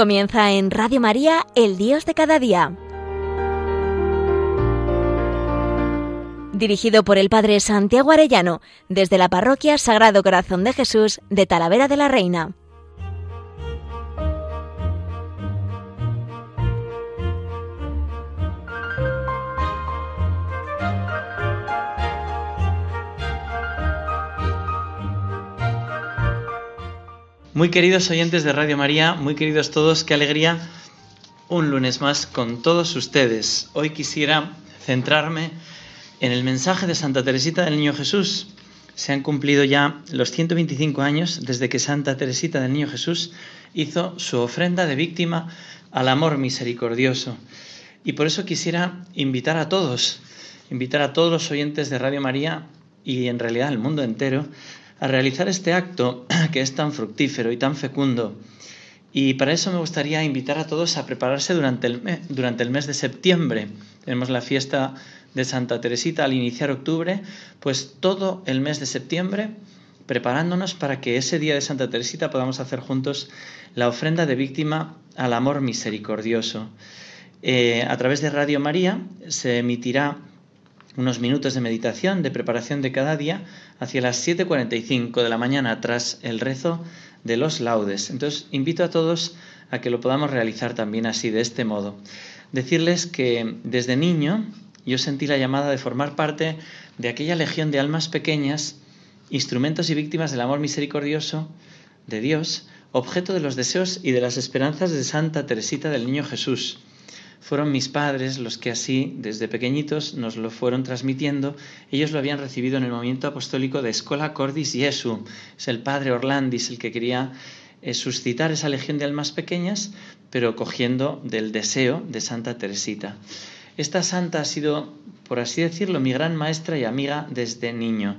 Comienza en Radio María, El Dios de cada día. Dirigido por el Padre Santiago Arellano, desde la Parroquia Sagrado Corazón de Jesús de Talavera de la Reina. Muy queridos oyentes de Radio María, muy queridos todos, qué alegría un lunes más con todos ustedes. Hoy quisiera centrarme en el mensaje de Santa Teresita del Niño Jesús. Se han cumplido ya los 125 años desde que Santa Teresita del Niño Jesús hizo su ofrenda de víctima al amor misericordioso. Y por eso quisiera invitar a todos, invitar a todos los oyentes de Radio María y en realidad al mundo entero a realizar este acto que es tan fructífero y tan fecundo. Y para eso me gustaría invitar a todos a prepararse durante el, mes, durante el mes de septiembre. Tenemos la fiesta de Santa Teresita al iniciar octubre, pues todo el mes de septiembre preparándonos para que ese día de Santa Teresita podamos hacer juntos la ofrenda de víctima al amor misericordioso. Eh, a través de Radio María se emitirá unos minutos de meditación, de preparación de cada día, hacia las 7.45 de la mañana tras el rezo de los laudes. Entonces, invito a todos a que lo podamos realizar también así, de este modo. Decirles que desde niño yo sentí la llamada de formar parte de aquella legión de almas pequeñas, instrumentos y víctimas del amor misericordioso de Dios, objeto de los deseos y de las esperanzas de Santa Teresita del Niño Jesús fueron mis padres los que así, desde pequeñitos, nos lo fueron transmitiendo. Ellos lo habían recibido en el movimiento apostólico de Escola Cordis Jesu. Es el padre Orlandis el que quería eh, suscitar esa legión de almas pequeñas, pero cogiendo del deseo de Santa Teresita. Esta santa ha sido, por así decirlo, mi gran maestra y amiga desde niño.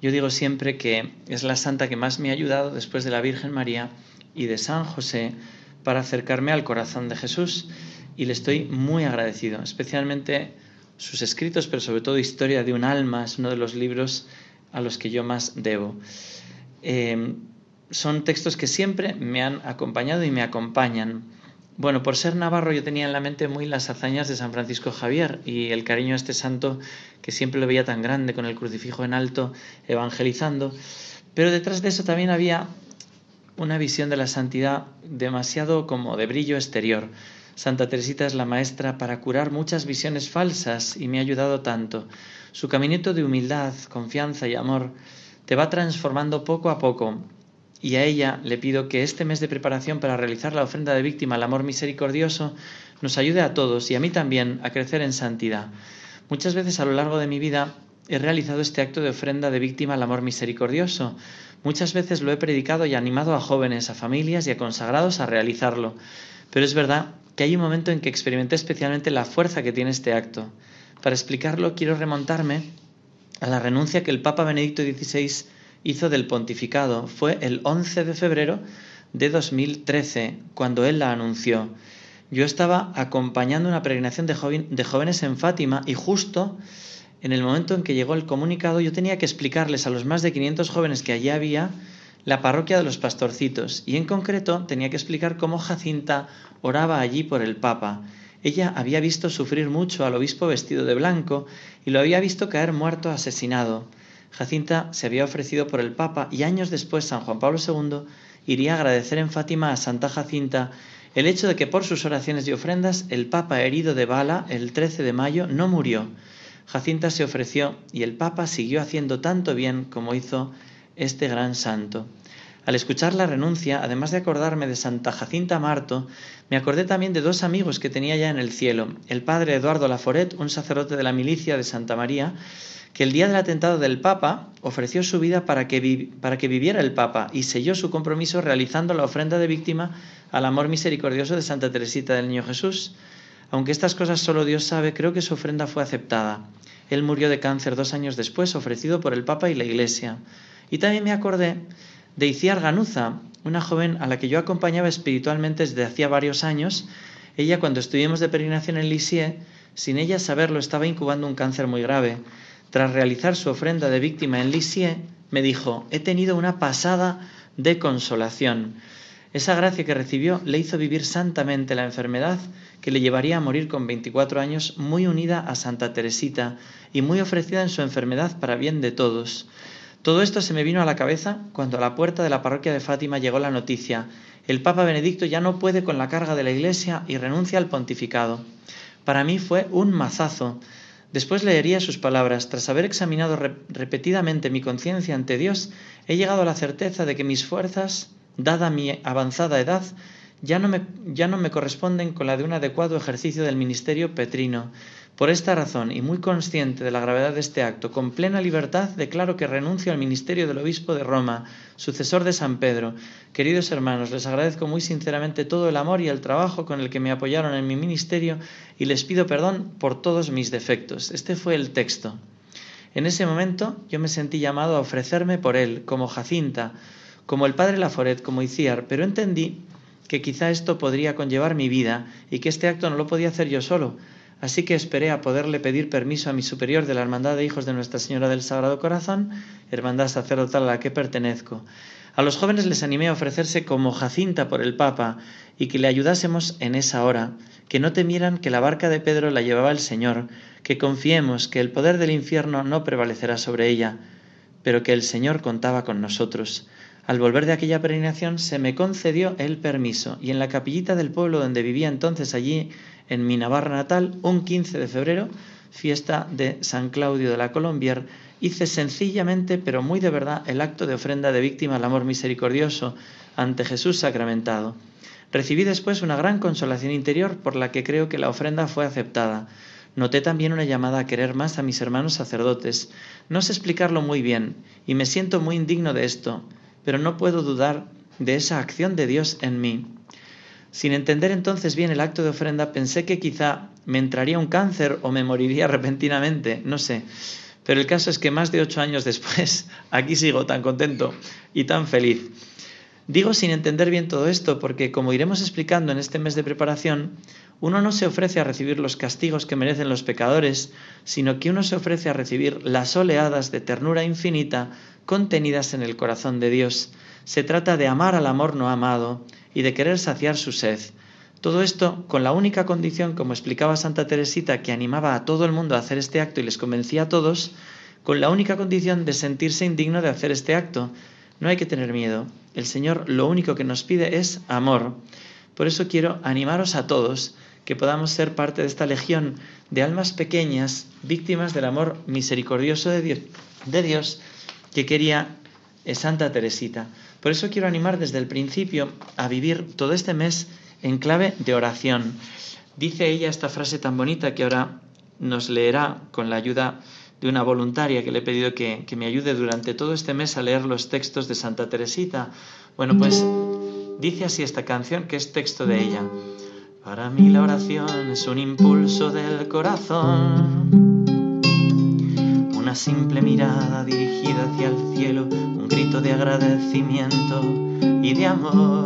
Yo digo siempre que es la santa que más me ha ayudado después de la Virgen María y de San José para acercarme al corazón de Jesús y le estoy muy agradecido, especialmente sus escritos, pero sobre todo Historia de un alma, es uno de los libros a los que yo más debo. Em, son textos que siempre me han acompañado y me acompañan. Bueno, por ser navarro yo tenía en la mente muy las hazañas de San Francisco Javier y el cariño a este santo que siempre lo veía tan grande con el crucifijo en alto evangelizando, pero detrás de eso también había una visión de la santidad demasiado como de brillo exterior. Santa Teresita es la maestra para curar muchas visiones falsas y me ha ayudado tanto. Su caminito de humildad, confianza y amor te va transformando poco a poco. Y a ella le pido que este mes de preparación para realizar la ofrenda de víctima al amor misericordioso nos ayude a todos y a mí también a crecer en santidad. Muchas veces a lo largo de mi vida he realizado este acto de ofrenda de víctima al amor misericordioso. Muchas veces lo he predicado y animado a jóvenes, a familias y a consagrados a realizarlo. Pero es verdad que hay un momento en que experimenté especialmente la fuerza que tiene este acto. Para explicarlo quiero remontarme a la renuncia que el Papa Benedicto XVI hizo del pontificado. Fue el 11 de febrero de 2013 cuando él la anunció. Yo estaba acompañando una peregrinación de, de jóvenes en Fátima y justo en el momento en que llegó el comunicado yo tenía que explicarles a los más de 500 jóvenes que allí había la parroquia de los pastorcitos y en concreto tenía que explicar cómo Jacinta oraba allí por el Papa. Ella había visto sufrir mucho al obispo vestido de blanco y lo había visto caer muerto asesinado. Jacinta se había ofrecido por el Papa y años después San Juan Pablo II iría a agradecer en Fátima a Santa Jacinta el hecho de que por sus oraciones y ofrendas el Papa herido de bala el 13 de mayo no murió. Jacinta se ofreció y el Papa siguió haciendo tanto bien como hizo este gran santo. Al escuchar la renuncia, además de acordarme de Santa Jacinta Marto, me acordé también de dos amigos que tenía ya en el cielo, el padre Eduardo Laforet, un sacerdote de la milicia de Santa María, que el día del atentado del Papa ofreció su vida para que, para que viviera el Papa y selló su compromiso realizando la ofrenda de víctima al amor misericordioso de Santa Teresita del Niño Jesús. Aunque estas cosas solo Dios sabe, creo que su ofrenda fue aceptada. Él murió de cáncer dos años después, ofrecido por el Papa y la Iglesia. Y también me acordé de Iciar Ganuza, una joven a la que yo acompañaba espiritualmente desde hacía varios años. Ella, cuando estuvimos de peregrinación en Lisieux, sin ella saberlo, estaba incubando un cáncer muy grave. Tras realizar su ofrenda de víctima en Lisieux, me dijo, he tenido una pasada de consolación. Esa gracia que recibió le hizo vivir santamente la enfermedad que le llevaría a morir con 24 años muy unida a Santa Teresita y muy ofrecida en su enfermedad para bien de todos. Todo esto se me vino a la cabeza cuando a la puerta de la parroquia de Fátima llegó la noticia. El Papa Benedicto ya no puede con la carga de la Iglesia y renuncia al pontificado. Para mí fue un mazazo. Después leería sus palabras. Tras haber examinado repetidamente mi conciencia ante Dios, he llegado a la certeza de que mis fuerzas, dada mi avanzada edad, ya no, me, ya no me corresponden con la de un adecuado ejercicio del ministerio petrino. Por esta razón, y muy consciente de la gravedad de este acto, con plena libertad declaro que renuncio al ministerio del obispo de Roma, sucesor de San Pedro. Queridos hermanos, les agradezco muy sinceramente todo el amor y el trabajo con el que me apoyaron en mi ministerio y les pido perdón por todos mis defectos. Este fue el texto. En ese momento yo me sentí llamado a ofrecerme por él, como Jacinta, como el padre Laforet, como Iciar, pero entendí que quizá esto podría conllevar mi vida y que este acto no lo podía hacer yo solo, Así que esperé a poderle pedir permiso a mi superior de la Hermandad de Hijos de Nuestra Señora del Sagrado Corazón, hermandad sacerdotal a la que pertenezco. A los jóvenes les animé a ofrecerse como Jacinta por el Papa y que le ayudásemos en esa hora, que no temieran que la barca de Pedro la llevaba el Señor, que confiemos que el poder del infierno no prevalecerá sobre ella, pero que el Señor contaba con nosotros. Al volver de aquella peregrinación se me concedió el permiso y en la capillita del pueblo donde vivía entonces allí en mi Navarra natal, un 15 de febrero, fiesta de San Claudio de la Colombier, hice sencillamente, pero muy de verdad, el acto de ofrenda de víctima al amor misericordioso ante Jesús sacramentado. Recibí después una gran consolación interior por la que creo que la ofrenda fue aceptada. Noté también una llamada a querer más a mis hermanos sacerdotes. No sé explicarlo muy bien, y me siento muy indigno de esto, pero no puedo dudar de esa acción de Dios en mí. Sin entender entonces bien el acto de ofrenda, pensé que quizá me entraría un cáncer o me moriría repentinamente, no sé. Pero el caso es que más de ocho años después, aquí sigo tan contento y tan feliz. Digo sin entender bien todo esto porque, como iremos explicando en este mes de preparación, uno no se ofrece a recibir los castigos que merecen los pecadores, sino que uno se ofrece a recibir las oleadas de ternura infinita contenidas en el corazón de Dios. Se trata de amar al amor no amado y de querer saciar su sed. Todo esto con la única condición, como explicaba Santa Teresita, que animaba a todo el mundo a hacer este acto y les convencía a todos, con la única condición de sentirse indigno de hacer este acto. No hay que tener miedo. El Señor lo único que nos pide es amor. Por eso quiero animaros a todos que podamos ser parte de esta legión de almas pequeñas, víctimas del amor misericordioso de Dios, de Dios que quería Santa Teresita. Por eso quiero animar desde el principio a vivir todo este mes en clave de oración. Dice ella esta frase tan bonita que ahora nos leerá con la ayuda de una voluntaria que le he pedido que, que, me ayude durante todo este mes a leer los textos de Santa Teresita. Bueno, pues dice así esta canción que es texto de ella. Para mí la oración es un impulso del corazón simple mirada dirigida hacia el cielo, un grito de agradecimiento y de amor.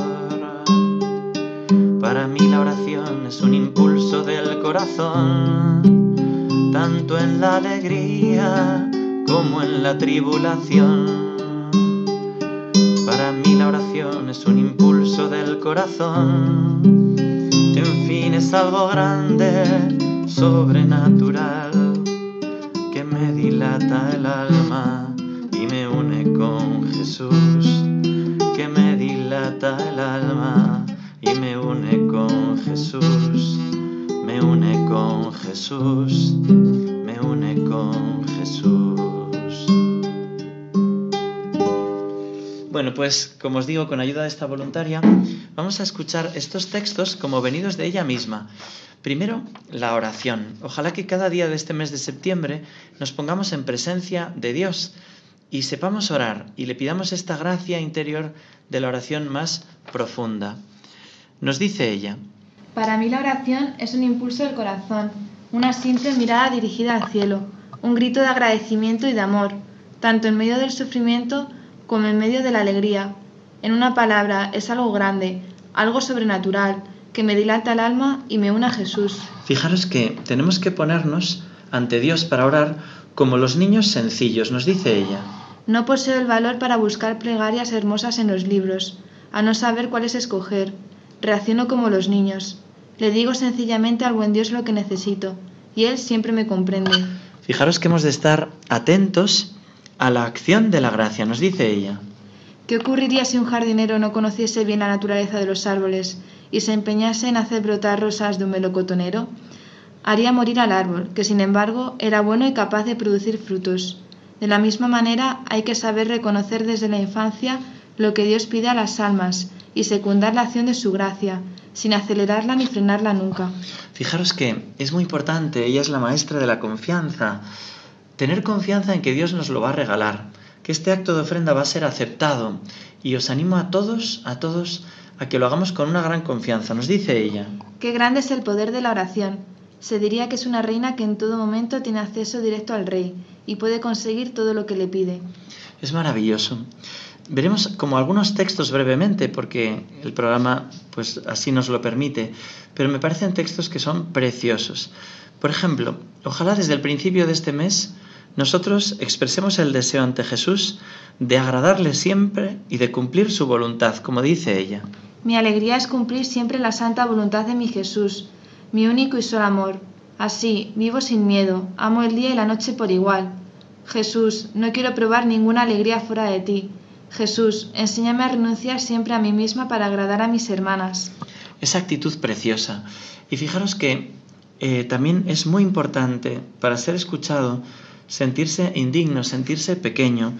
Para mí la oración es un impulso del corazón, tanto en la alegría como en la tribulación. Para mí la oración es un impulso del corazón, en fin es algo grande, sobrenatural dilata el alma y me une con Jesús, que me dilata el alma y me une con Jesús, me une con Jesús, me une con Jesús. Bueno, pues como os digo, con ayuda de esta voluntaria, vamos a escuchar estos textos como venidos de ella misma. Primero, la oración. Ojalá que cada día de este mes de septiembre nos pongamos en presencia de Dios y sepamos orar y le pidamos esta gracia interior de la oración más profunda. Nos dice ella. Para mí la oración es un impulso del corazón, una simple mirada dirigida al cielo, un grito de agradecimiento y de amor, tanto en medio del sufrimiento como en medio de la alegría. En una palabra, es algo grande, algo sobrenatural, que me dilata el alma y me une a Jesús. Fijaros que tenemos que ponernos ante Dios para orar como los niños sencillos, nos dice ella. No poseo el valor para buscar plegarias hermosas en los libros, a no saber cuál es escoger. Reacciono como los niños. Le digo sencillamente al buen Dios lo que necesito, y Él siempre me comprende. Fijaros que hemos de estar atentos a la acción de la gracia, nos dice ella. ¿Qué ocurriría si un jardinero no conociese bien la naturaleza de los árboles y se empeñase en hacer brotar rosas de un melocotonero? Haría morir al árbol, que sin embargo era bueno y capaz de producir frutos. De la misma manera hay que saber reconocer desde la infancia lo que Dios pide a las almas y secundar la acción de su gracia, sin acelerarla ni frenarla nunca. Fijaros que es muy importante, ella es la maestra de la confianza, tener confianza en que Dios nos lo va a regalar, que este acto de ofrenda va a ser aceptado y os animo a todos, a todos, a que lo hagamos con una gran confianza. Nos dice ella. Qué grande es el poder de la oración. Se diría que es una reina que en todo momento tiene acceso directo al rey y puede conseguir todo lo que le pide. Es maravilloso. Veremos como algunos textos brevemente, porque el programa pues así nos lo permite, pero me parecen textos que son preciosos. Por ejemplo, ojalá desde el principio de este mes nosotros expresemos el deseo ante Jesús de agradarle siempre y de cumplir su voluntad, como dice ella. Mi alegría es cumplir siempre la santa voluntad de mi Jesús, mi único y solo amor. Así, vivo sin miedo, amo el día y la noche por igual. Jesús, no quiero probar ninguna alegría fuera de ti Jesús, enséñame a renunciar siempre a mí misma para agradar a mis hermanas. Esa actitud preciosa. Y fijaros que eh, también es muy importante para ser escuchado sentirse indigno, sentirse pequeño.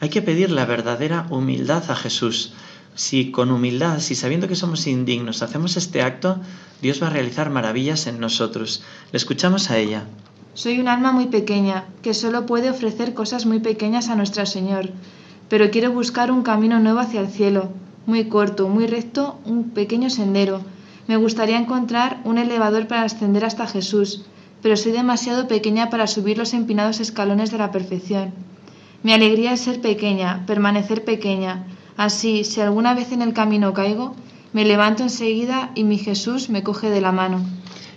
Hay que pedir la verdadera humildad a Jesús. Si con humildad, si sabiendo que somos indignos hacemos este acto, Dios va a realizar maravillas en nosotros. Le escuchamos a ella. Soy un alma muy pequeña, que solo puede ofrecer cosas muy pequeñas a nuestro Señor pero quiero buscar un camino nuevo hacia el cielo, muy corto, muy recto, un pequeño sendero. Me gustaría encontrar un elevador para ascender hasta Jesús, pero soy demasiado pequeña para subir los empinados escalones de la perfección. Mi alegría es ser pequeña, permanecer pequeña. Así, si alguna vez en el camino caigo, me levanto enseguida y mi Jesús me coge de la mano.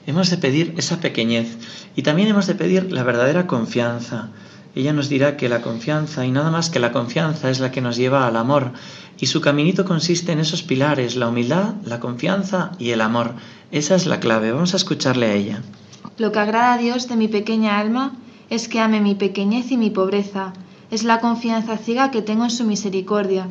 Hemos de pedir esa pequeñez y también hemos de pedir la verdadera confianza ella nos dirá que la confianza y nada más que la confianza es la que nos lleva al amor y su caminito consiste en esos pilares, la humildad, la confianza y el amor. Esa es la clave. Vamos a escucharle a ella. Lo que agrada a Dios de mi pequeña alma es que ame mi pequeñez y mi pobreza. Es la confianza ciega que tengo en su misericordia.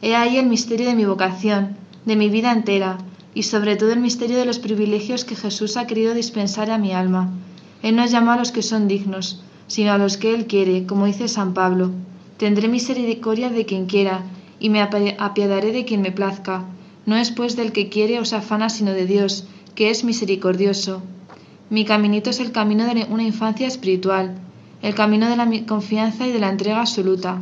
He ahí el misterio de mi vocación, de mi vida entera, y sobre todo el misterio de los privilegios que Jesús ha querido dispensar a mi alma. Él nos llama a los que son dignos, sino a los que Él quiere, como dice San Pablo. Tendré misericordia de quien quiera, y me apiadaré de quien me plazca. No es pues del que quiere o se afana, sino de Dios, que es misericordioso. Mi caminito es el camino de una infancia espiritual, el camino de la confianza y de la entrega absoluta.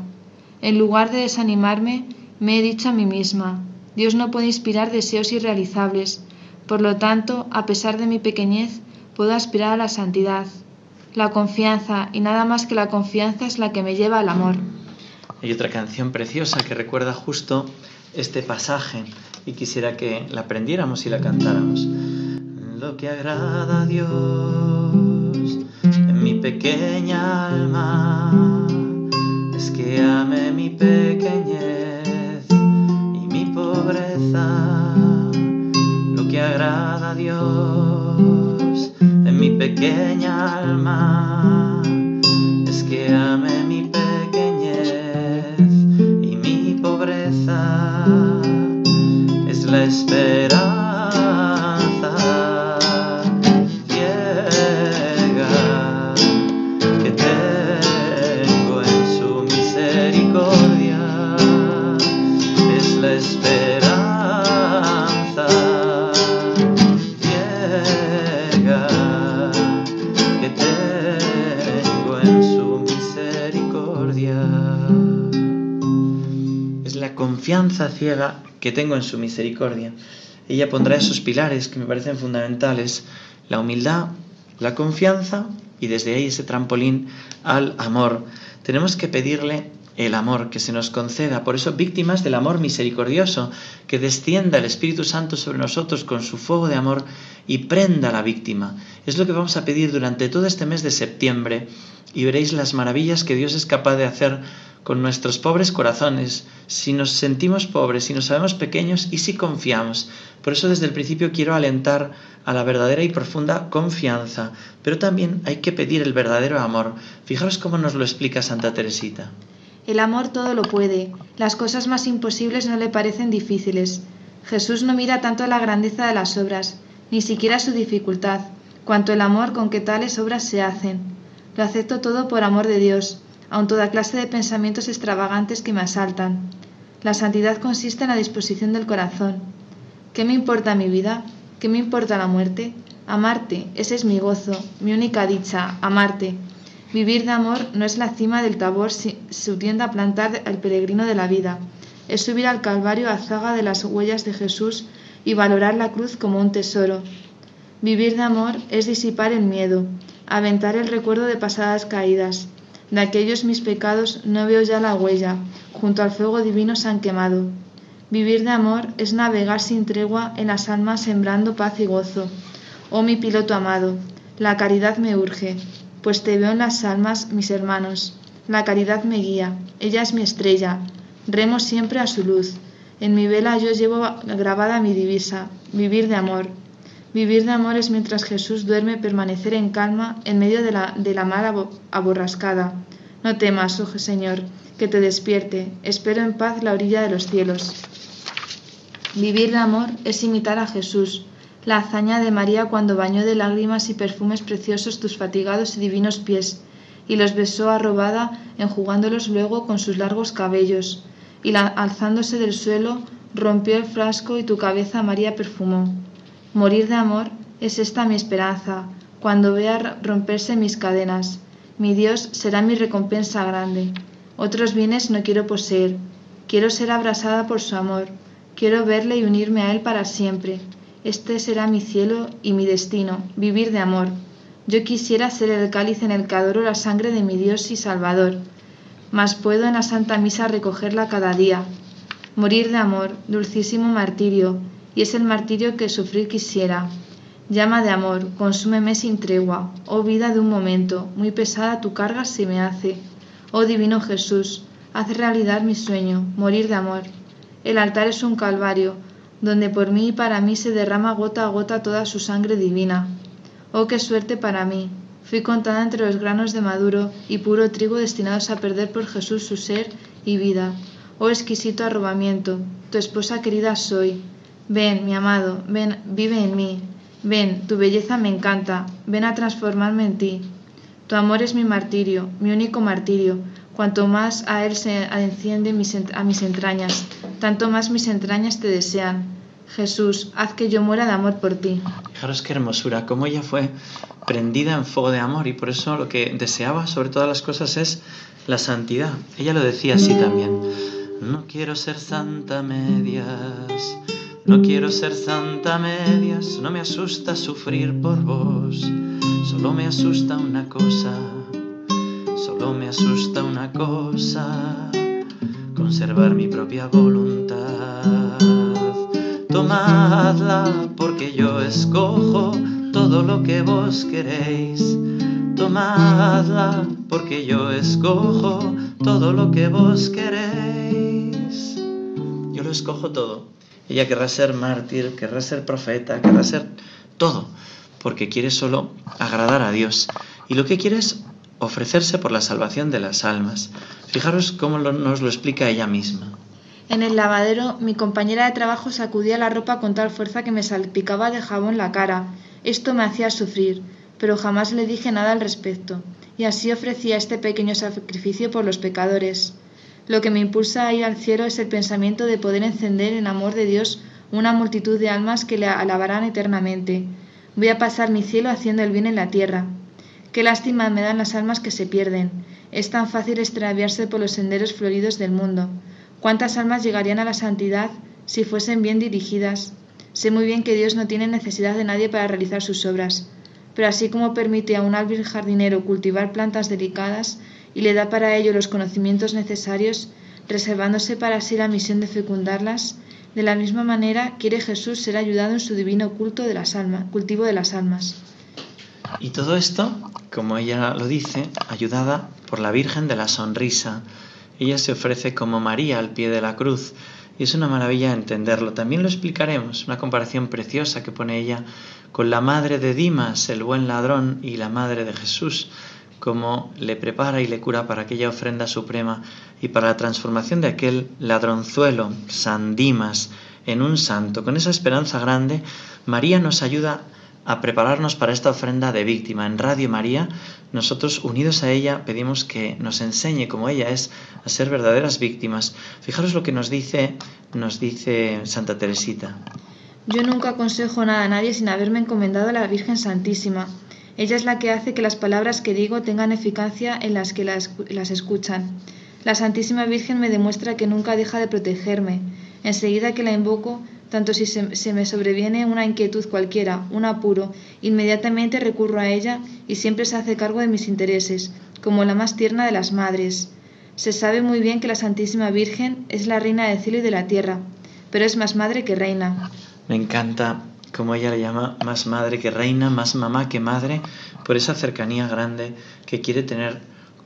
En lugar de desanimarme, me he dicho a mí misma, Dios no puede inspirar deseos irrealizables, por lo tanto, a pesar de mi pequeñez, puedo aspirar a la santidad. La confianza, y nada más que la confianza es la que me lleva al amor. Hay otra canción preciosa que recuerda justo este pasaje y quisiera que la aprendiéramos y la cantáramos. Lo que agrada a Dios en mi pequeña alma es que ame mi pequeñez y mi pobreza. Lo que agrada a Dios mi pequeña alma es que ame mi pequeñez y mi pobreza es la esperanza. Ciega que tengo en su misericordia. Ella pondrá esos pilares que me parecen fundamentales, la humildad, la confianza y desde ahí ese trampolín al amor. Tenemos que pedirle el amor que se nos conceda, por eso víctimas del amor misericordioso, que descienda el Espíritu Santo sobre nosotros con su fuego de amor y prenda a la víctima. Es lo que vamos a pedir durante todo este mes de septiembre y veréis las maravillas que Dios es capaz de hacer con nuestros pobres corazones, si nos sentimos pobres, si nos sabemos pequeños y si confiamos. Por eso desde el principio quiero alentar a la verdadera y profunda confianza, pero también hay que pedir el verdadero amor. Fijaros cómo nos lo explica Santa Teresita. El amor todo lo puede, las cosas más imposibles no le parecen difíciles. Jesús no mira tanto la grandeza de las obras, ni siquiera su dificultad, cuanto el amor con que tales obras se hacen. Lo acepto todo por amor de Dios, aun toda clase de pensamientos extravagantes que me asaltan. La santidad consiste en la disposición del corazón. ¿Qué me importa mi vida? ¿Qué me importa la muerte? Amarte, ese es mi gozo, mi única dicha, amarte. Vivir de amor no es la cima del tabor subiendo a plantar al peregrino de la vida, es subir al Calvario a zaga de las huellas de Jesús y valorar la cruz como un tesoro. Vivir de amor es disipar el miedo, aventar el recuerdo de pasadas caídas. De aquellos mis pecados no veo ya la huella, junto al fuego divino se han quemado. Vivir de amor es navegar sin tregua en las almas sembrando paz y gozo. Oh mi piloto amado, la caridad me urge, pues te veo en las almas, mis hermanos. La caridad me guía, ella es mi estrella, remo siempre a su luz. En mi vela yo llevo grabada mi divisa, vivir de amor. Vivir de amor es mientras Jesús duerme permanecer en calma en medio de la, de la mar aborrascada. No temas, oh Señor, que te despierte. Espero en paz la orilla de los cielos. Vivir de amor es imitar a Jesús, la hazaña de María cuando bañó de lágrimas y perfumes preciosos tus fatigados y divinos pies, y los besó arrobada, enjugándolos luego con sus largos cabellos, y alzándose del suelo, rompió el frasco y tu cabeza María perfumó. Morir de amor es esta mi esperanza, cuando vea romperse mis cadenas. Mi Dios será mi recompensa grande. Otros bienes no quiero poseer. Quiero ser abrasada por su amor. Quiero verle y unirme a Él para siempre. Este será mi cielo y mi destino, vivir de amor. Yo quisiera ser el cáliz en el que adoro la sangre de mi Dios y Salvador, mas puedo en la Santa Misa recogerla cada día. Morir de amor, dulcísimo martirio, y es el martirio que sufrir quisiera. Llama de amor, consúmeme sin tregua, oh vida de un momento, muy pesada tu carga se me hace. Oh divino Jesús, haz realidad mi sueño, morir de amor. El altar es un calvario, donde por mí y para mí se derrama gota a gota toda su sangre divina. Oh, qué suerte para mí. Fui contada entre los granos de maduro y puro trigo destinados a perder por Jesús su ser y vida. Oh exquisito arrobamiento, tu esposa querida soy, Ven, mi amado, ven, vive en mí. Ven, tu belleza me encanta, ven a transformarme en ti. Tu amor es mi martirio, mi único martirio. Cuanto más a él se enciende a mis entrañas, tanto más mis entrañas te desean. Jesús, haz que yo muera de amor por ti. Fijaros qué hermosura, cómo ella fue prendida en fuego de amor y por eso lo que deseaba sobre todas las cosas es la santidad. Ella lo decía así también. No quiero ser santa medias no quiero ser santa medias, no me asusta sufrir por vos, solo me asusta una cosa, solo me asusta una cosa, conservar mi propia voluntad. Tomadla porque yo escojo todo lo que vos queréis. Tomadla porque yo escojo todo lo que vos queréis. Yo lo escojo todo ella querrá ser mártir, querrá ser profeta, querrá ser todo, porque quiere solo agradar a Dios. Y lo que quiere es ofrecerse por la salvación de las almas. Fijaros cómo nos lo explica ella misma. En el lavadero, mi compañera de trabajo sacudía la ropa con tal fuerza que me salpicaba de jabón la cara. Esto me hacía sufrir, pero jamás le dije nada al respecto, y así ofrecía este pequeño sacrificio por los pecadores. Lo que me impulsa a ir al cielo es el pensamiento de poder encender en amor de Dios una multitud de almas que le alabarán eternamente. Voy a pasar mi cielo haciendo el bien en la tierra. Qué lástima me dan las almas que se pierden. Es tan fácil extraviarse por los senderos floridos del mundo. ¿Cuántas almas llegarían a la santidad si fuesen bien dirigidas? Sé muy bien que Dios no tiene necesidad de nadie para realizar sus obras, pero así como permite a un hábil jardinero cultivar plantas delicadas, y le da para ello los conocimientos necesarios, reservándose para sí la misión de fecundarlas, de la misma manera quiere Jesús ser ayudado en su divino culto de las almas, cultivo de las almas. Y todo esto, como ella lo dice, ayudada por la Virgen de la Sonrisa, ella se ofrece como María al pie de la cruz. Y es una maravilla entenderlo. También lo explicaremos, una comparación preciosa que pone ella con la madre de Dimas, el buen ladrón, y la madre de Jesús, como le prepara y le cura para aquella ofrenda suprema y para la transformación de aquel ladronzuelo, San Dimas, en un santo. Con esa esperanza grande, María nos ayuda a prepararnos para esta ofrenda de víctima. En Radio María, nosotros unidos a ella pedimos que nos enseñe como ella es a ser verdaderas víctimas. Fijaros lo que nos dice, nos dice Santa Teresita. Yo nunca aconsejo nada a nadie sin haberme encomendado a la Virgen Santísima. Ella es la que hace que las palabras que digo tengan eficacia en las que las, las escuchan. La Santísima Virgen me demuestra que nunca deja de protegerme. Enseguida que la invoco, tanto si se, me sobreviene una inquietud cualquiera, un apuro, inmediatamente recurro a ella y siempre se hace cargo de mis intereses, como la más tierna de las madres. Se sabe muy bien que la Santísima Virgen es la reina del cielo y de la tierra, pero es más madre que reina. Me encanta como ella le llama, más madre que reina, más mamá que madre, por esa cercanía grande que quiere tener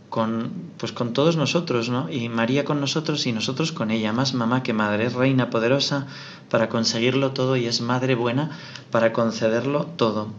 con, pues con todos nosotros, ¿no? Y María con nosotros y nosotros con ella, más mamá que madre, es reina poderosa para conseguirlo todo y es madre buena para concederlo todo.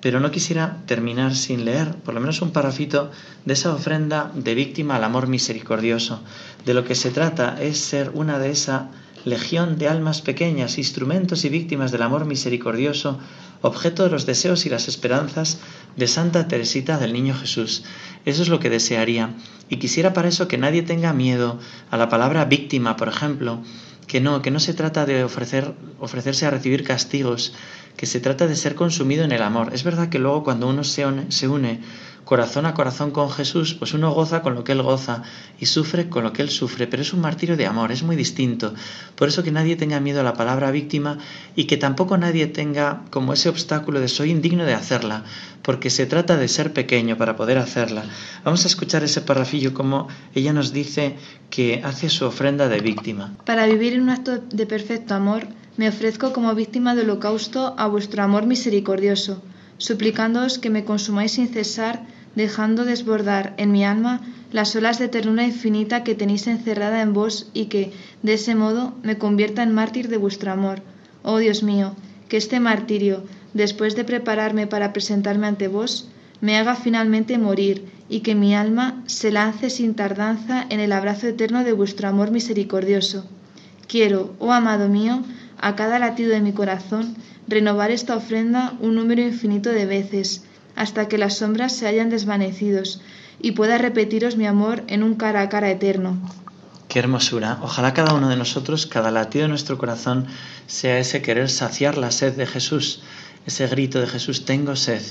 Pero no quisiera terminar sin leer por lo menos un parafito de esa ofrenda de víctima al amor misericordioso. De lo que se trata es ser una de esa legión de almas pequeñas, instrumentos y víctimas del amor misericordioso, objeto de los deseos y las esperanzas de Santa Teresita del Niño Jesús. Eso es lo que desearía. Y quisiera para eso que nadie tenga miedo a la palabra víctima, por ejemplo, que no, que no se trata de ofrecer, ofrecerse a recibir castigos, que se trata de ser consumido en el amor. Es verdad que luego cuando uno se se une corazón a corazón con Jesús, pues uno goza con lo que Él goza y sufre con lo que Él sufre, pero es un martirio de amor, es muy distinto. Por eso que nadie tenga miedo a la palabra víctima y que tampoco nadie tenga como ese obstáculo de soy indigno de hacerla, porque se trata de ser pequeño para poder hacerla. Vamos a escuchar ese parrafillo como ella nos dice que hace su ofrenda de víctima. Para vivir en un acto de perfecto amor, me ofrezco como víctima de holocausto a vuestro amor misericordioso, suplicándoos que me consumáis sin cesar dejando desbordar en mi alma las olas de ternura infinita que tenéis encerrada en vos y que, de ese modo, me convierta en mártir de vuestro amor. Oh Dios mío, que este martirio, después de prepararme para presentarme ante vos, me haga finalmente morir y que mi alma se lance sin tardanza en el abrazo eterno de vuestro amor misericordioso. Quiero, oh amado mío, a cada latido de mi corazón, renovar esta ofrenda un número infinito de veces, hasta que las sombras se hayan desvanecidos y pueda repetiros mi amor en un cara a cara eterno. Qué hermosura. Ojalá cada uno de nosotros, cada latido de nuestro corazón, sea ese querer saciar la sed de Jesús, ese grito de Jesús, tengo sed,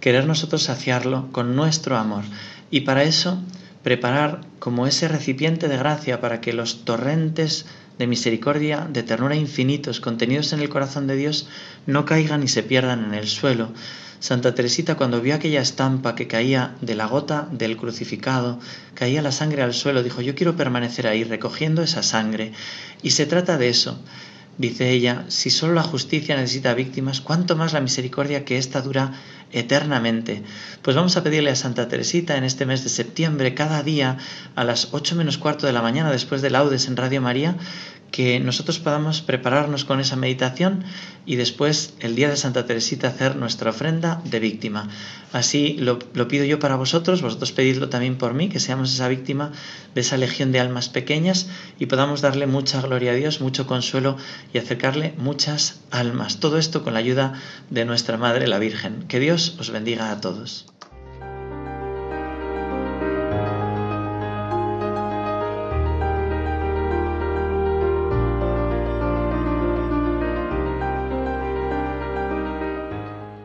querer nosotros saciarlo con nuestro amor. Y para eso, preparar como ese recipiente de gracia para que los torrentes de misericordia, de ternura infinitos contenidos en el corazón de Dios no caigan y se pierdan en el suelo, Santa Teresita cuando vio aquella estampa que caía de la gota del crucificado, caía la sangre al suelo, dijo, yo quiero permanecer ahí recogiendo esa sangre. Y se trata de eso. Dice ella, si solo la justicia necesita víctimas, ¿cuánto más la misericordia que ésta dura eternamente? Pues vamos a pedirle a Santa Teresita en este mes de septiembre, cada día a las ocho menos cuarto de la mañana después de laudes en Radio María, que nosotros podamos prepararnos con esa meditación y después el día de Santa Teresita hacer nuestra ofrenda de víctima. Así lo, pido yo para vosotros, vosotros pedidlo también por mí, que seamos esa víctima de esa legión de almas pequeñas y podamos darle mucha gloria a Dios, mucho consuelo y acercarle muchas almas. Todo esto con la ayuda de nuestra Madre la Virgen. Que Os bendiga a todos.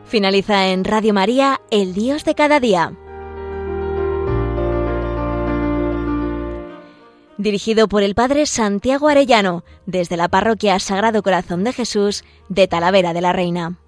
Finaliza en Radio María, El Dios de cada día. Dirigido por el Padre Santiago Arellano, desde la Parroquia Sagrado Corazón de Jesús de Talavera de la Reina.